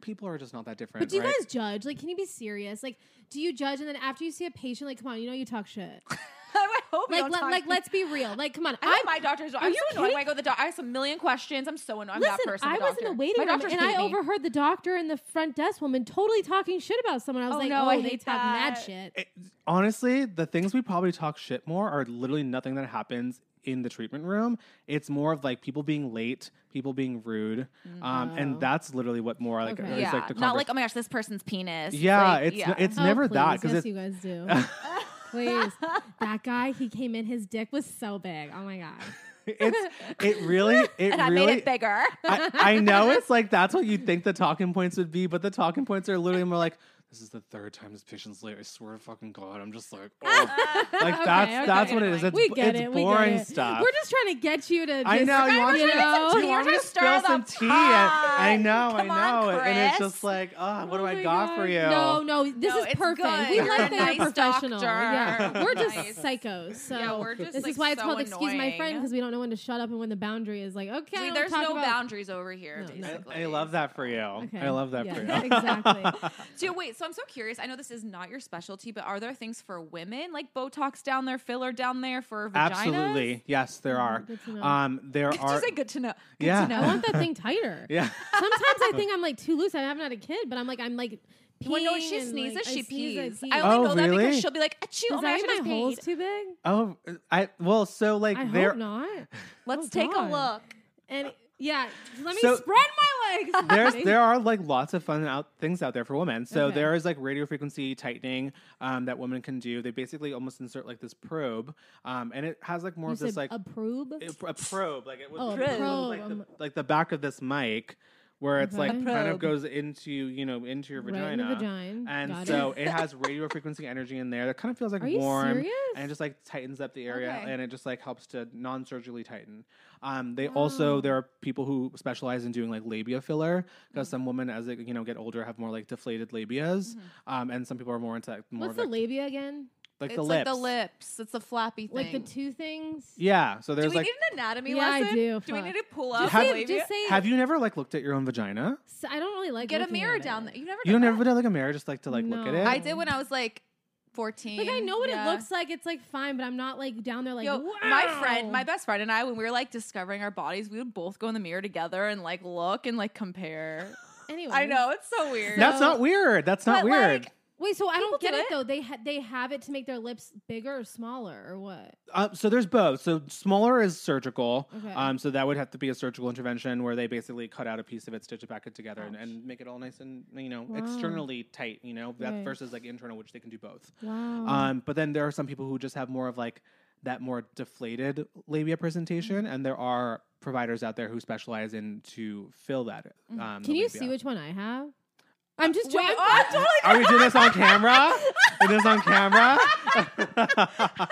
people are just not that different. But do you right? guys judge? Like, can you be serious? Like, do you judge and then after you see a patient, like, come on, you know you talk shit. I hope you like, don't let, talk- like, let's be real. Like, come on, I hope I'm my doctors. Are I'm you so annoyed when I go to the doctor. I have a million questions. I'm so annoyed. I'm that person. I was in the waiting my room and I me. overheard the doctor and the front desk woman totally talking shit about someone. I was Oh, like, no, oh, I they hate talk mad shit. It- honestly, the things we probably talk shit more are literally nothing that happens in the treatment room. It's more of like people being late, people being rude, um, and that's literally what more like Okay. is Yeah, like the not like oh my gosh, this person's penis. yeah, like, it's yeah. it's Oh, never please. that because yes, it's you guys do. please, that guy, he came in, his dick was so big. Oh my god. it's it really it and I really made it bigger. I, I know it's like that's what you think the talking points would be, but the talking points are literally more like, "This is the third time this patient's late. I swear to fucking god." I'm just like, oh. like Okay, that's okay. that's what it is. It's, we get it's it. We boring get it. stuff. We're just trying to get you to. I know, you want you to- know. you want want me to just spill some the tea. And, I know, Come I on, know. and it's just like, oh, oh what do Oh I my got for you? No, no, this No, is perfect. good. We like a that you're nice professional. doctor. Yeah, we're just Nice. psychos. So Yeah, we're just, this like, is why it's so called excuse my friend because we don't know when to shut up and when the boundary is like okay. I See, don't there's no boundaries over here. No, no. basically. I, I love that for you. I love that for you. exactly. So wait, so I'm so curious. I know this is not your specialty, but are there things for women like Botox down there, filler down there for vaginas? Absolutely. Yes, there are. good to know. Um, there Did are. you say good to know? Good Yeah. to know. I want that thing tighter. yeah. Sometimes I think I'm like too loose. I haven't had a kid, but I'm like I'm like. Well, no, she sneezes, like, I she sneeze, I pees. pee. I only Oh, know that because she'll be like, "Achoo, oh my gosh, I my holes too big? Oh, I well, so like I there. hope not. Let's Oh, take God. a look. And yeah, let me So- spread my legs. There's there are like lots of fun out things out there for women. So Okay. there is like radio frequency tightening um, that women can do. They basically almost insert like this probe, um, and it has like more You of this like a probe. it- a probe, like it would Oh, a be probe. like, the, Um, like the back of this mic, where it's like Okay. A kind of goes into you know into your Right vagina. in vagina. And Got so it. it. has radio frequency energy in there that kind of feels like Are warm and it just like tightens up the area Okay. and it just like helps to non-surgically tighten. Um, they also there are people who specialize in doing like labia filler because some women as they you know get older have more like deflated labias, um, and some people are more into like, more What's the like, labia again? Like it's the like lips. the lips. It's the flappy thing. Like the two things. Yeah, so there's do there's we like. need an anatomy lesson? Yeah, I lesson? do. we Fuck. need to pull Just up Have- say, labia? just say. Have you never like looked at your own vagina? I don't really like. Get a looking mirror at down it. there. You never. You done don't that? ever did like a mirror just like to like look at No. it. I did when I was like 14. Like I know what Yeah. it looks like. It's like fine, but I'm not like down there like. Yo, wow. my friend, my best friend, and I, when we were like discovering our bodies, we would both go in the mirror together and like look and like compare. Anyway, I know it's so weird. That's not weird. That's not But, weird. like, Wait, so I People don't get did it it. though. They ha- they have it to make their lips bigger or smaller or what? Uh, so there's both. So smaller is surgical. Okay. Um, so that would have to be a surgical intervention where they basically cut out a piece of it, stitch it back it together, and, and make it all nice and you know Wow. externally tight. You know that Right. versus like internal, which they can do both. Wow. Um, but then there are some people who just have more of like that more deflated labia presentation, Mm-hmm. and there are providers out there who specialize in to fill that. Um, Mm-hmm. Can you labia. see which one I have? I'm just Wait, trying. oh, I'm totally. Are we doing this on camera? Is this on camera?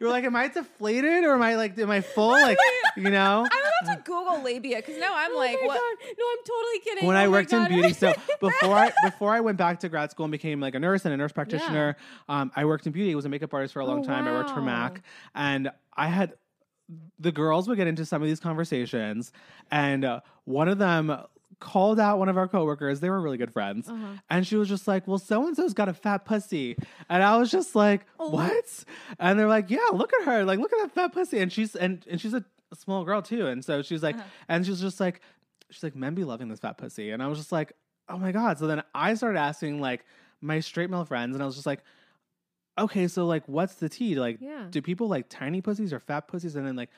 You're like, am I deflated or am I like, am I full? Like, you know? I'm about to Google labia because now I'm Oh like, what? God. No, I'm totally kidding. when Oh I my worked in beauty, so before I before I went back to grad school and became like a nurse and a nurse practitioner, um, I worked in beauty. I was a makeup artist for a long Oh, time. I worked for. Mac, and I had the girls would get into some of these conversations, and uh, one of them called out one of our coworkers. They were really good friends, Uh-huh. and she was just like, "Well, so and so's got a fat pussy," and I was just like, Oh. "What?" And they're like, "Yeah, look at her. Like, look at that fat pussy." And she's and and she's a small girl too, and so she's like, and she's just like, she's like, "Men be loving this fat pussy," and I was just like, "Oh my god!" So then I started asking like my straight male friends, and I was just like. Okay, so like, what's the tea? Like, Yeah. do people like tiny pussies or fat pussies? And then like,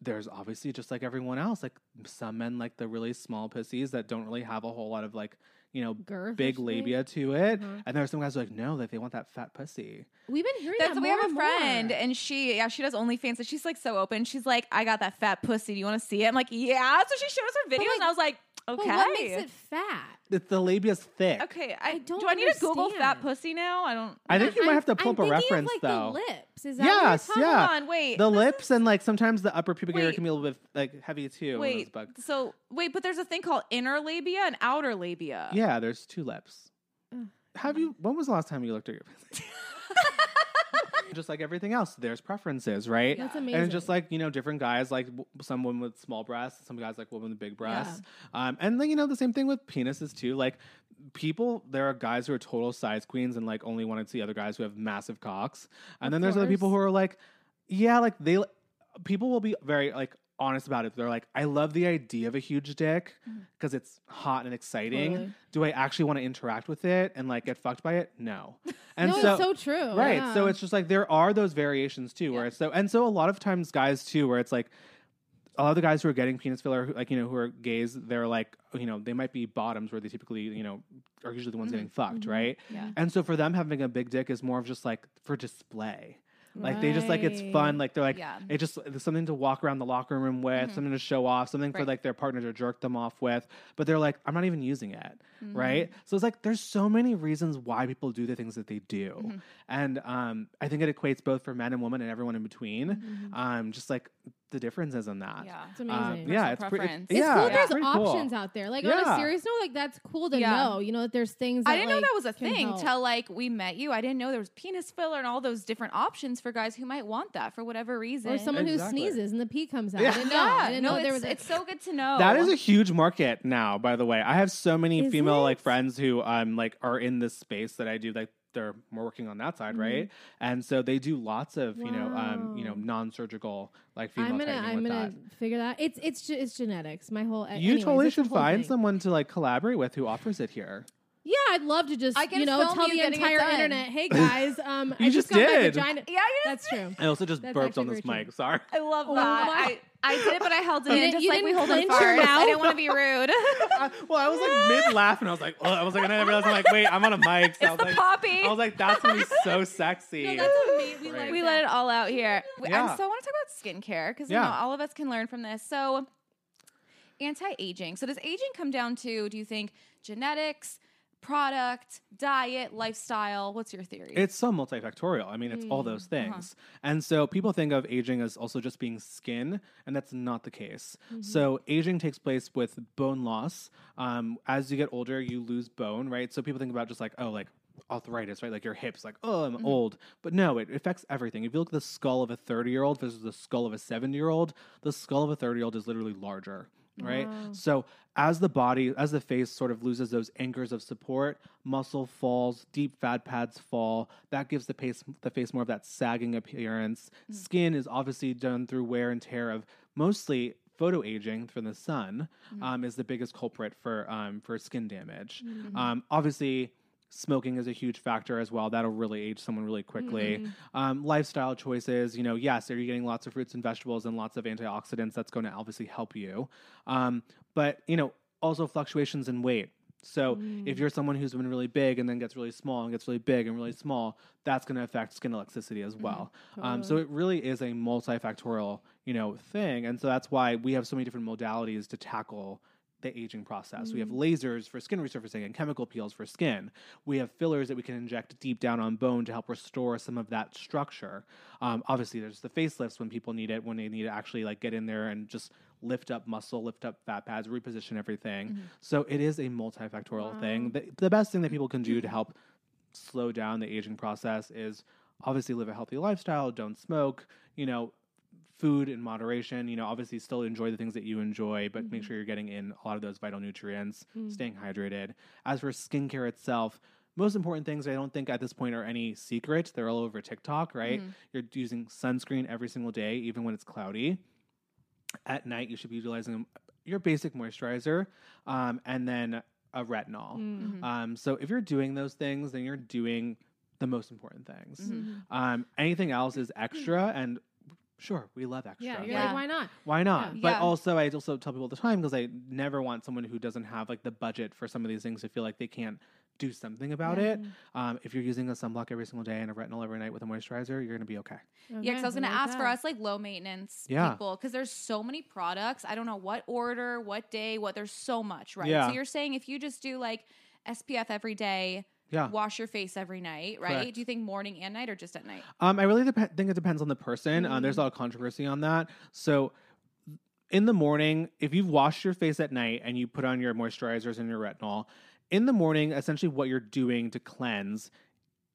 there's obviously just like everyone else. Like some men like the really small pussies that don't really have a whole lot of like, you know, Girth big labia to it. Uh-huh. And there are some guys who are like, no, like they want that fat pussy. We've been hearing That's that we more have a friend, more. and she, yeah, she does OnlyFans, and she's like so open. She's like, I got that fat pussy. Do you want to see it? I'm like, yeah. So she showed us her videos, like, and I was like, But okay. what makes it fat? The, the labia's thick. Okay, I, I don't do. I need to Google fat understand. pussy now. I don't. I think you might I'm- have to pull I'm up a thinking reference of, like, though. The lips. Is that Yes, what you're talking yeah. On, wait. The lips is- and like sometimes the upper pubic area Wait. can be a little bit like heavy too. Wait, Rosebud. so wait, but there's a thing called inner labia and outer labia. Yeah, there's two lips. Ugh. Have you? When was the last time you looked at your pussy? just like everything else, there's preferences, right? That's And amazing. it's just like you know, different guys like w- some women with small breasts, some guys like women with big breasts, um, and then you know the same thing with penises too. Like people, there are guys who are total size queens and like only want to see other guys who have massive cocks, and Of then there's other people who are like, yeah, like they, people will be very like honest about it. They're like, I love the idea of a huge dick mm. because it's hot and exciting. Totally. Do I actually want to interact with it and like get fucked by it? No. And no, so, it's so true. right. So it's just like there are those variations too, where it's so and so a lot of times guys too, where it's like a lot of the guys who are getting penis filler, like you know, who are gays, they're like, you know, they might be bottoms where they typically, you know, are usually the ones getting mm-hmm. fucked, mm-hmm. right? Yeah. And so for them, having a big dick is more of just like for display. Like they just like it's fun. Like they're like Yeah. it just it's something to walk around the locker room with, Mm-hmm. something to show off, something for like their partner to jerk them off with. But they're like, I'm not even using it, Mm-hmm. right? So it's like there's so many reasons why people do the things that they do, Mm-hmm. and um, I think it equates both for men and women and everyone in between. Mm-hmm. Um, just like the differences in that. Yeah. It's Um, amazing. yeah, it's pretty. It's yeah, cool. it's There's cool. options out there. Like on Yeah. a serious note, like that's cool to Yeah. know. You know that there's things. That, I didn't know that was a thing help. till like we met you. I didn't know there was penis filler and all those different options for guys who might want that for whatever reason. or someone Exactly. who sneezes and the pee comes out. Yeah. I didn't know. yeah, I didn't no, know it's, there was. A, it's so good to know. That is a huge market now, by the way. I have so many Is female like friends who um like are in this space that I do like they're more working on that side, right? And so they do lots of, you know, um, you know, Mm-hmm. Non-surgical like female I'm gonna. I'm gonna that. figure that. It's it's it's genetics. My whole. You anyways, totally should find thing. someone to like collaborate with who offers it here. Yeah, I'd love to just I can you know film tell you the getting it entire done. internet. Hey guys, um, I You just just got my did. vagina. Yeah, you That's true. I also just That's burped actually on this very true. mic. Sorry. I love Oh that. my- I, I did it, but I held it You in didn't- just you like we didn't hold in clench your farts. I mouth? didn't want to be rude. Uh, well, I was like mid laugh and I was like, oh, I was like, and then I realized I'm like, wait, I'm on a mic. So I was the like, poppy. I was like, that's gonna be so sexy. No, that's amazing. We like we that. let it all out here. We- Yeah. I'm so I want to talk about skincare because you know all of us can learn from this. So anti-aging. So does aging come down to do you think genetics, product, diet, lifestyle? What's your theory? It's so multifactorial. I mean, it's all mm, those uh-huh. things. And so people think of aging as also just being skin, and that's not the case. Mm-hmm. So aging takes place with bone loss. Um, as you get older, you lose bone, right? So people think about just like, oh, like arthritis, right? Like your hips, like, oh, I'm mm-hmm. old. But no, it affects everything. If you look at the skull of a 30 year old versus the skull of a 70 year old, the skull of a 30 year old is literally larger. Right. So as the body, as the face sort of loses those anchors of support, muscle falls, deep fat pads fall. That gives the face the face more of that sagging appearance. Skin is obviously done through wear and tear of mostly photo aging from the sun um, is the biggest culprit for um, for skin damage. Um, obviously, smoking is a huge factor as well. That'll really age someone really quickly. Um, lifestyle choices, you know, yes, are you getting lots of fruits and vegetables and lots of antioxidants? That's going to obviously help you. Um, but you know, also fluctuations in weight. So if you're someone who's been really big and then gets really small and gets really big and really small, that's going to affect skin elasticity as well. Um, so it really is a multifactorial, you know, thing, and so that's why we have so many different modalities to tackle the aging process. We have lasers for skin resurfacing and chemical peels for skin. We have fillers that we can inject deep down on bone to help restore some of that structure. Um, obviously, there's the facelifts when people need it, when they need to actually like get in there and just lift up muscle, lift up fat pads, reposition everything. So it is a multifactorial thing. The, the best thing that people can do to help slow down the aging process is obviously live a healthy lifestyle, don't smoke, you know, food in moderation, you know, obviously still enjoy the things that you enjoy, but make sure you're getting in a lot of those vital nutrients, staying hydrated. As for skincare itself, most important things I don't think at this point are any secret. They're all over TikTok, right? You're using sunscreen every single day, even when it's cloudy. At night, you should be utilizing your basic moisturizer um, and then a retinol. Um, so if you're doing those things, then you're doing the most important things. Um, anything else is extra, and sure, we love extra. Yeah, you're Yeah. like, why not? Why not? Yeah. But Yeah. also, I also tell people all the time because I never want someone who doesn't have like the budget for some of these things to feel like they can't do something about it. Um, if you're using a sunblock every single day and a retinol every night with a moisturizer, you're going to be okay. Yeah, because I was going to like ask for us like low maintenance Yeah. people because there's so many products. I don't know what order, what day, what. There's so much, right? Yeah. So you're saying if you just do like SPF every day, Yeah. wash your face every night, right? Correct. Do you think morning and night or just at night? Um, I really dep- think it depends on the person. Um, there's a lot of controversy on that. So, in the morning, if you've washed your face at night and you put on your moisturizers and your retinol, in the morning, essentially what you're doing to cleanse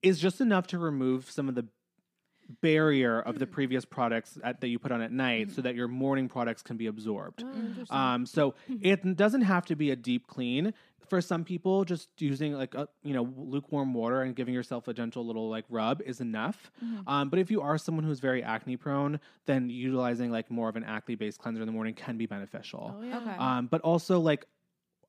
is just enough to remove some of the barrier of the previous products at, that you put on at night so that your morning products can be absorbed. Oh. Um, so it doesn't have to be a deep clean. For some people, just using like a, you know lukewarm water and giving yourself a gentle little like rub is enough. Um, but if you are someone who's very acne prone, then utilizing like more of an acne based cleanser in the morning can be beneficial. Oh, yeah. Okay. Um, but also like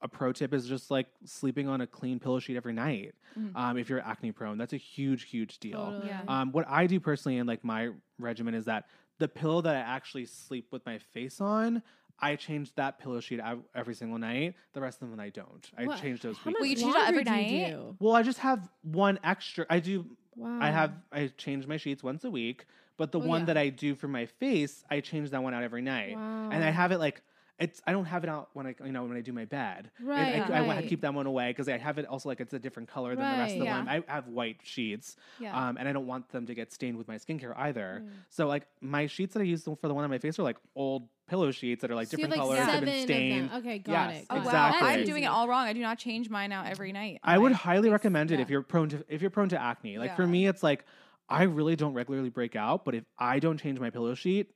a pro tip is just like sleeping on a clean pillow sheet every night. Um, if you're acne prone, that's a huge, huge deal. Totally. Yeah. Um, what I do personally in like my regimen is that the pillow that I actually sleep with my face on, I change that pillow sheet every single night. The rest of them I don't. I What? change those How weekly. Well, you change that every laundry do you night? do? Well, I just have one extra. I do. Wow. I have. I change my sheets once a week, but the Oh, one yeah. that I do for my face, I change that one out every night, wow. and I have it like it's I don't have it out when I you know when I do my bed. I- Right, I, I, I keep that one away because I have it also like it's a different color than the rest of the Right. one. I have white sheets, Yeah. um, and I don't want them to get stained with my skincare either. Mm. So like my sheets that I use for the one on my face are like old pillow sheets that are like So you have, different like, colors, have seven been of stained. them. Okay, got Yes, it. Oh got exactly. wow, I'm doing it all wrong. I do not change mine out every night. I would highly face- recommend it yeah. if you're prone to if you're prone to acne. Like for me, it's like I really don't regularly break out, but if I don't change my pillow sheet,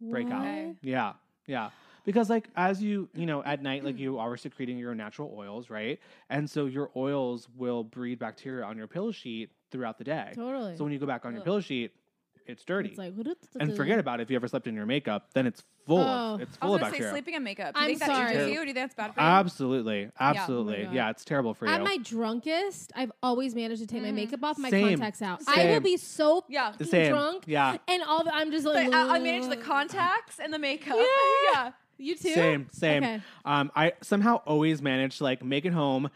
break out. Yeah, yeah. Because like as you you know at night, like you are secreting your natural oils, right? And so your oils will breed bacteria on your pillow sheet throughout the day. Totally. So when you go back on your Ugh. pillow sheet, it's dirty. It's like, and forget about it if you ever slept in your makeup, then it's full of Oh. it's I full was of gonna say bacteria. sleeping in makeup. Do you I'm think that ages sorry. you? Or do you think that's bad for you? Absolutely, oh absolutely. God. yeah, it's terrible for you. At my drunkest, I've always managed to take my makeup off, my Same. contacts out. I will Same. be so Yeah. the fucking same. drunk, Yeah. and all the, I'm just But like, I, I manage the contacts and the makeup. Yeah. yeah. You too? Same, same. Okay. Um, I somehow always manage to like make it home,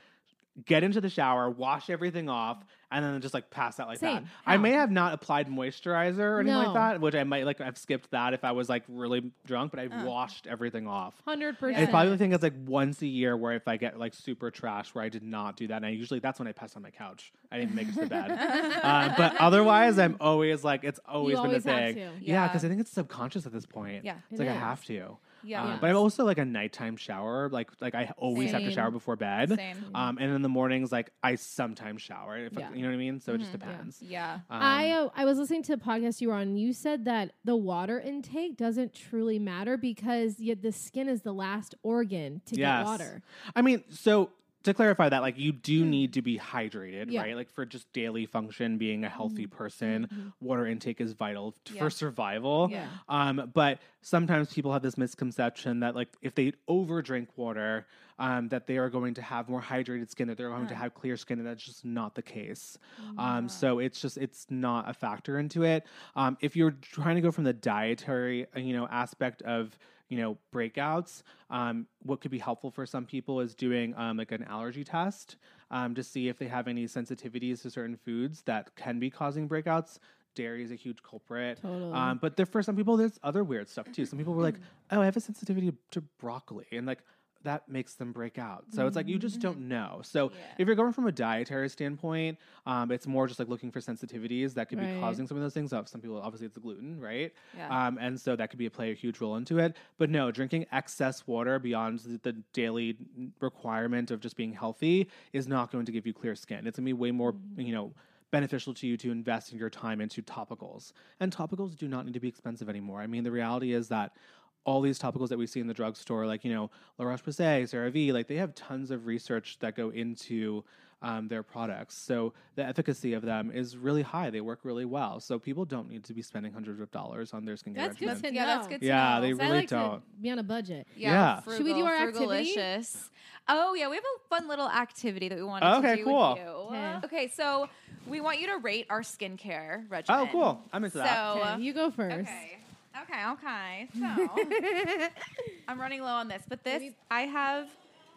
get into the shower, wash everything off, and then just like pass out like that. Same. I may have not applied moisturizer or anything No. like that, which I might like have skipped that if I was like really drunk, but I've Uh. washed everything off. Hundred percent. I probably the thing is like once a year where if I get like super trash where I did not do that, and I usually that's when I pass on my couch. I didn't make it to the bed. uh, but otherwise, I'm always like it's always been always a thing. to. Yeah, Yeah. because I think it's subconscious at this point. Yeah. it's It like I have to. Yeah. Um, But I'm also like a nighttime shower. Like like I always have to shower before bed. Same. Um, and in the mornings, like I sometimes shower. If I- Yeah. you know what I mean. So it just Mhm. depends. Yeah. Um, I uh, I was listening to a podcast you were on. You said that the water intake doesn't truly matter because yet the skin is the last organ to Yes. get water. I mean, so to clarify that, like you do need to be hydrated, Yeah. right? Like for just daily function, being a healthy Mm-hmm. person, water intake is vital t- Yeah. for survival. Yeah. Um, but sometimes people have this misconception that like if they over drink water, um, that they are going to have more hydrated skin, that they're going to have clear skin, and that's just not the case. Um, so it's just it's not a factor into it. Um, if you're trying to go from the dietary, uh, you know, aspect of you know breakouts. Um, what could be helpful for some people is doing um, like an allergy test um, to see if they have any sensitivities to certain foods that can be causing breakouts. Dairy is a huge culprit. Totally. um, but there, for some people there's other weird stuff too. Some people were like oh i have a sensitivity to broccoli and like that makes them break out so it's like you just don't know so if you're going from a dietary standpoint um, it's more just like looking for sensitivities that could be causing some of those things Uh, some people obviously it's the gluten right Yeah. um, and so that could be a play a huge role into it. But no, drinking excess water beyond the, the daily requirement of just being healthy is not going to give you clear skin. It's gonna be way more, you know, beneficial to you to invest in your time into topicals. And topicals do not need to be expensive anymore. I mean, the reality is that all these topicals that we see in the drugstore, like you know La Roche Posay, CeraVe, like they have tons of research that go into um, their products. So the efficacy of them is really high. They work really well. So people don't need to be spending hundreds of dollars on their skincare That's good regimen. to Yeah, know. that's good to Yeah, know. they 'Cause I really like don't. to be on a budget. Yeah. Yeah. Frugal, Should we do our activity? Oh yeah, we have a fun little activity that we want Okay, to do cool. with you. Okay. Okay, so we want you to rate our skincare regimen. Oh, cool. I'm into that. So Okay, you go first. okay, okay, okay. So I'm running low on this, but this Maybe- I have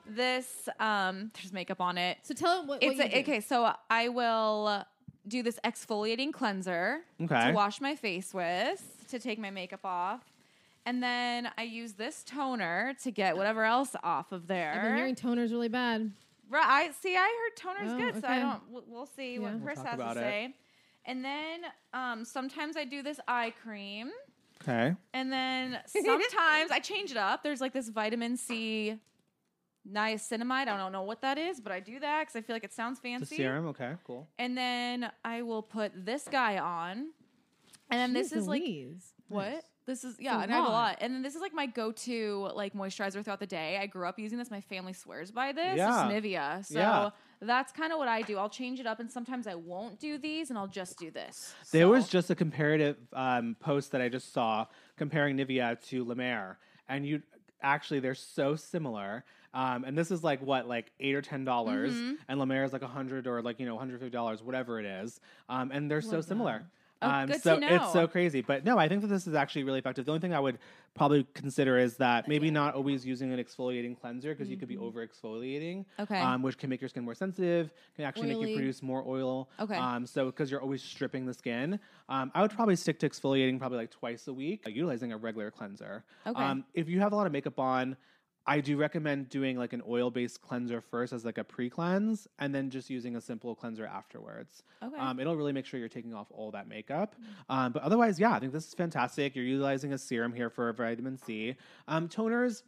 this. Um, there's makeup on it. So tell them what, what It's you a, do. okay. So I will do this exfoliating cleanser Okay. to wash my face with to take my makeup off. And then I use this toner to get whatever else off of there. I've been hearing toner's really bad. Right. I see. I heard toner's Oh, good, so I okay. don't. We'll, we'll see Yeah. what We'll Chris talk has about to it. say. And then um, sometimes I do this eye cream, Okay. and then sometimes I change it up. There's like this vitamin C niacinamide. I don't know what that is, but I do that because I feel like it sounds The fancy. serum. Okay. Cool. And then I will put this guy on, and then this is like Louise. what? This is yeah, a and I have a lot. lot. And then this is like my go-to like moisturizer throughout the day. I grew up using this. My family swears by this. Yeah. It's Nivea. So Yeah. That's kind of what I do. I'll change it up, and sometimes I won't do these, and I'll just do this. There was just a comparative um, post that I just saw comparing Nivea to La Mer, and you actually they're so similar. Um, and this is like what, like eight or ten dollars, Mm-hmm. and La Mer is like a hundred or like you know, one hundred fifty dollars, whatever it is. Um, and they're so similar. Um, good to so know. it's so crazy. But no, I think that this is actually really effective. The only thing I would probably consider is that maybe not always using an exfoliating cleanser because you could be over exfoliating. Mm-hmm. Okay. Um, which can make your skin more sensitive, can actually make Oily. you produce more oil. Okay. Um, so because you're always stripping the skin, um, I would probably stick to exfoliating probably like twice a week, like utilizing a regular cleanser. Okay. Um, if you have a lot of makeup on, I do recommend doing like an oil based cleanser first as like a pre cleanse and then just using a simple cleanser afterwards. Okay. Um, it'll really make sure you're taking off all that makeup. Um, but otherwise, yeah, I think this is fantastic. You're utilizing a serum here for vitamin C. Um, toners,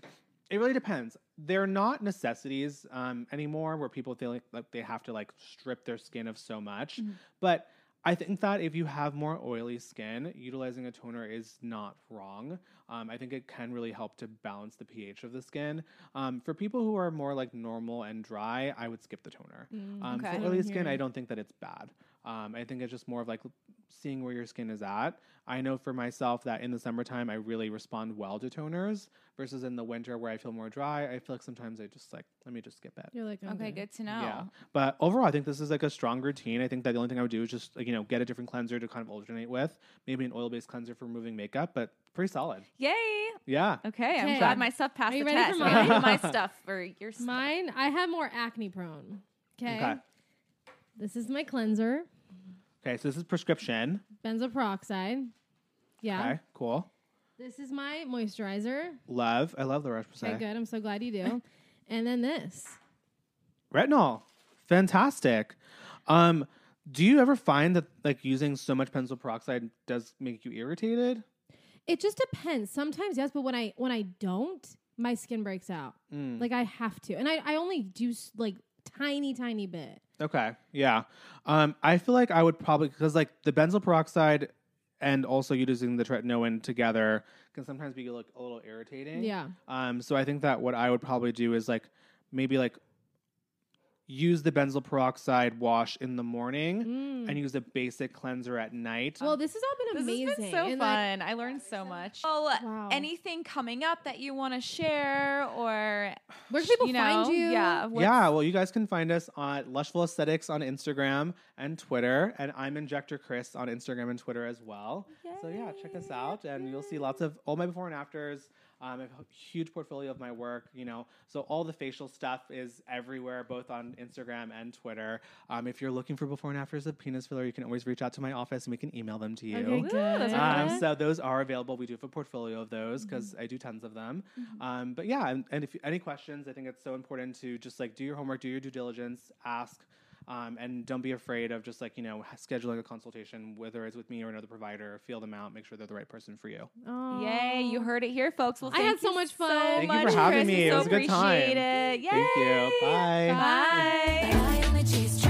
it really depends. They're not necessities um, anymore where people feel like, like they have to like strip their skin of so much. But I think that if you have more oily skin, utilizing a toner is not wrong. Um, I think it can really help to balance the pH of the skin. Um, for people who are more like normal and dry, I would skip the toner. um, okay. For oily skin, I don't think that it's bad. Um, I think it's just more of like seeing where your skin is at. I know for myself that in the summertime, I really respond well to toners versus in the winter where I feel more dry. I feel like sometimes I just like, let me just skip it. You're like, okay, good to know. Yeah. But overall, I think this is like a strong routine. I think that the only thing I would do is just, like, you know, get a different cleanser to kind of alternate with. Maybe an oil based cleanser for removing makeup, but pretty solid. Yay. Yeah. Okay, I'm Okay. glad my stuff passed Are you the ready test. for mine? my stuff for your stuff. Mine, I have more acne prone. Okay. Okay. This is my cleanser, Okay. So this is prescription. benzoyl peroxide. Yeah. Okay. Cool. This is my moisturizer. Love. I love the Roche Okay, Posay. good. I'm so glad you do. and then this. Retinol. Fantastic. Um, do you ever find that like using so much benzoyl peroxide does make you irritated? It just depends. Sometimes yes, but when I when I don't, my skin breaks out. Mm. Like I have to, and I I only do like tiny tiny bit. Okay. Yeah. Um, I feel like I would probably because like the benzoyl peroxide and also using the tretinoin together can sometimes be like a little irritating. Yeah. Um, so I think that what I would probably do is like maybe like use the benzoyl peroxide wash in the morning Mm. and use a basic cleanser at night. Well, this has all been This amazing. has been so and, like, fun. I learned so much. Well, Wow. anything coming up that you want to share or where can people you know, find you? Yeah. yeah, well, you guys can find us on Lushful Aesthetics on Instagram and Twitter, and I'm Injector Chris on Instagram and Twitter as well. So yeah, check us out, and you'll see lots of all my before and afters. Um, I have a huge portfolio of my work, you know. So all the facial stuff is everywhere, both on Instagram and Twitter. Um, if you're looking for before and afters of penis filler, you can always reach out to my office, and we can email them to you. Okay, good. Um, so those are available. We do have a portfolio of those because I do tons of them. Um, but yeah, and, and if you, any questions, I think it's so important to just like do your homework, do your due diligence, ask, um, and don't be afraid of just like you know scheduling a consultation, whether it's with me or another provider. Feel them out, make sure they're the right person for you. Oh. Yay, you heard it here, folks. Well, I had so much fun. So Thank you for much, having Chris. me. We It so was a good time. it. Yay. Thank you. Bye. Bye. Biology's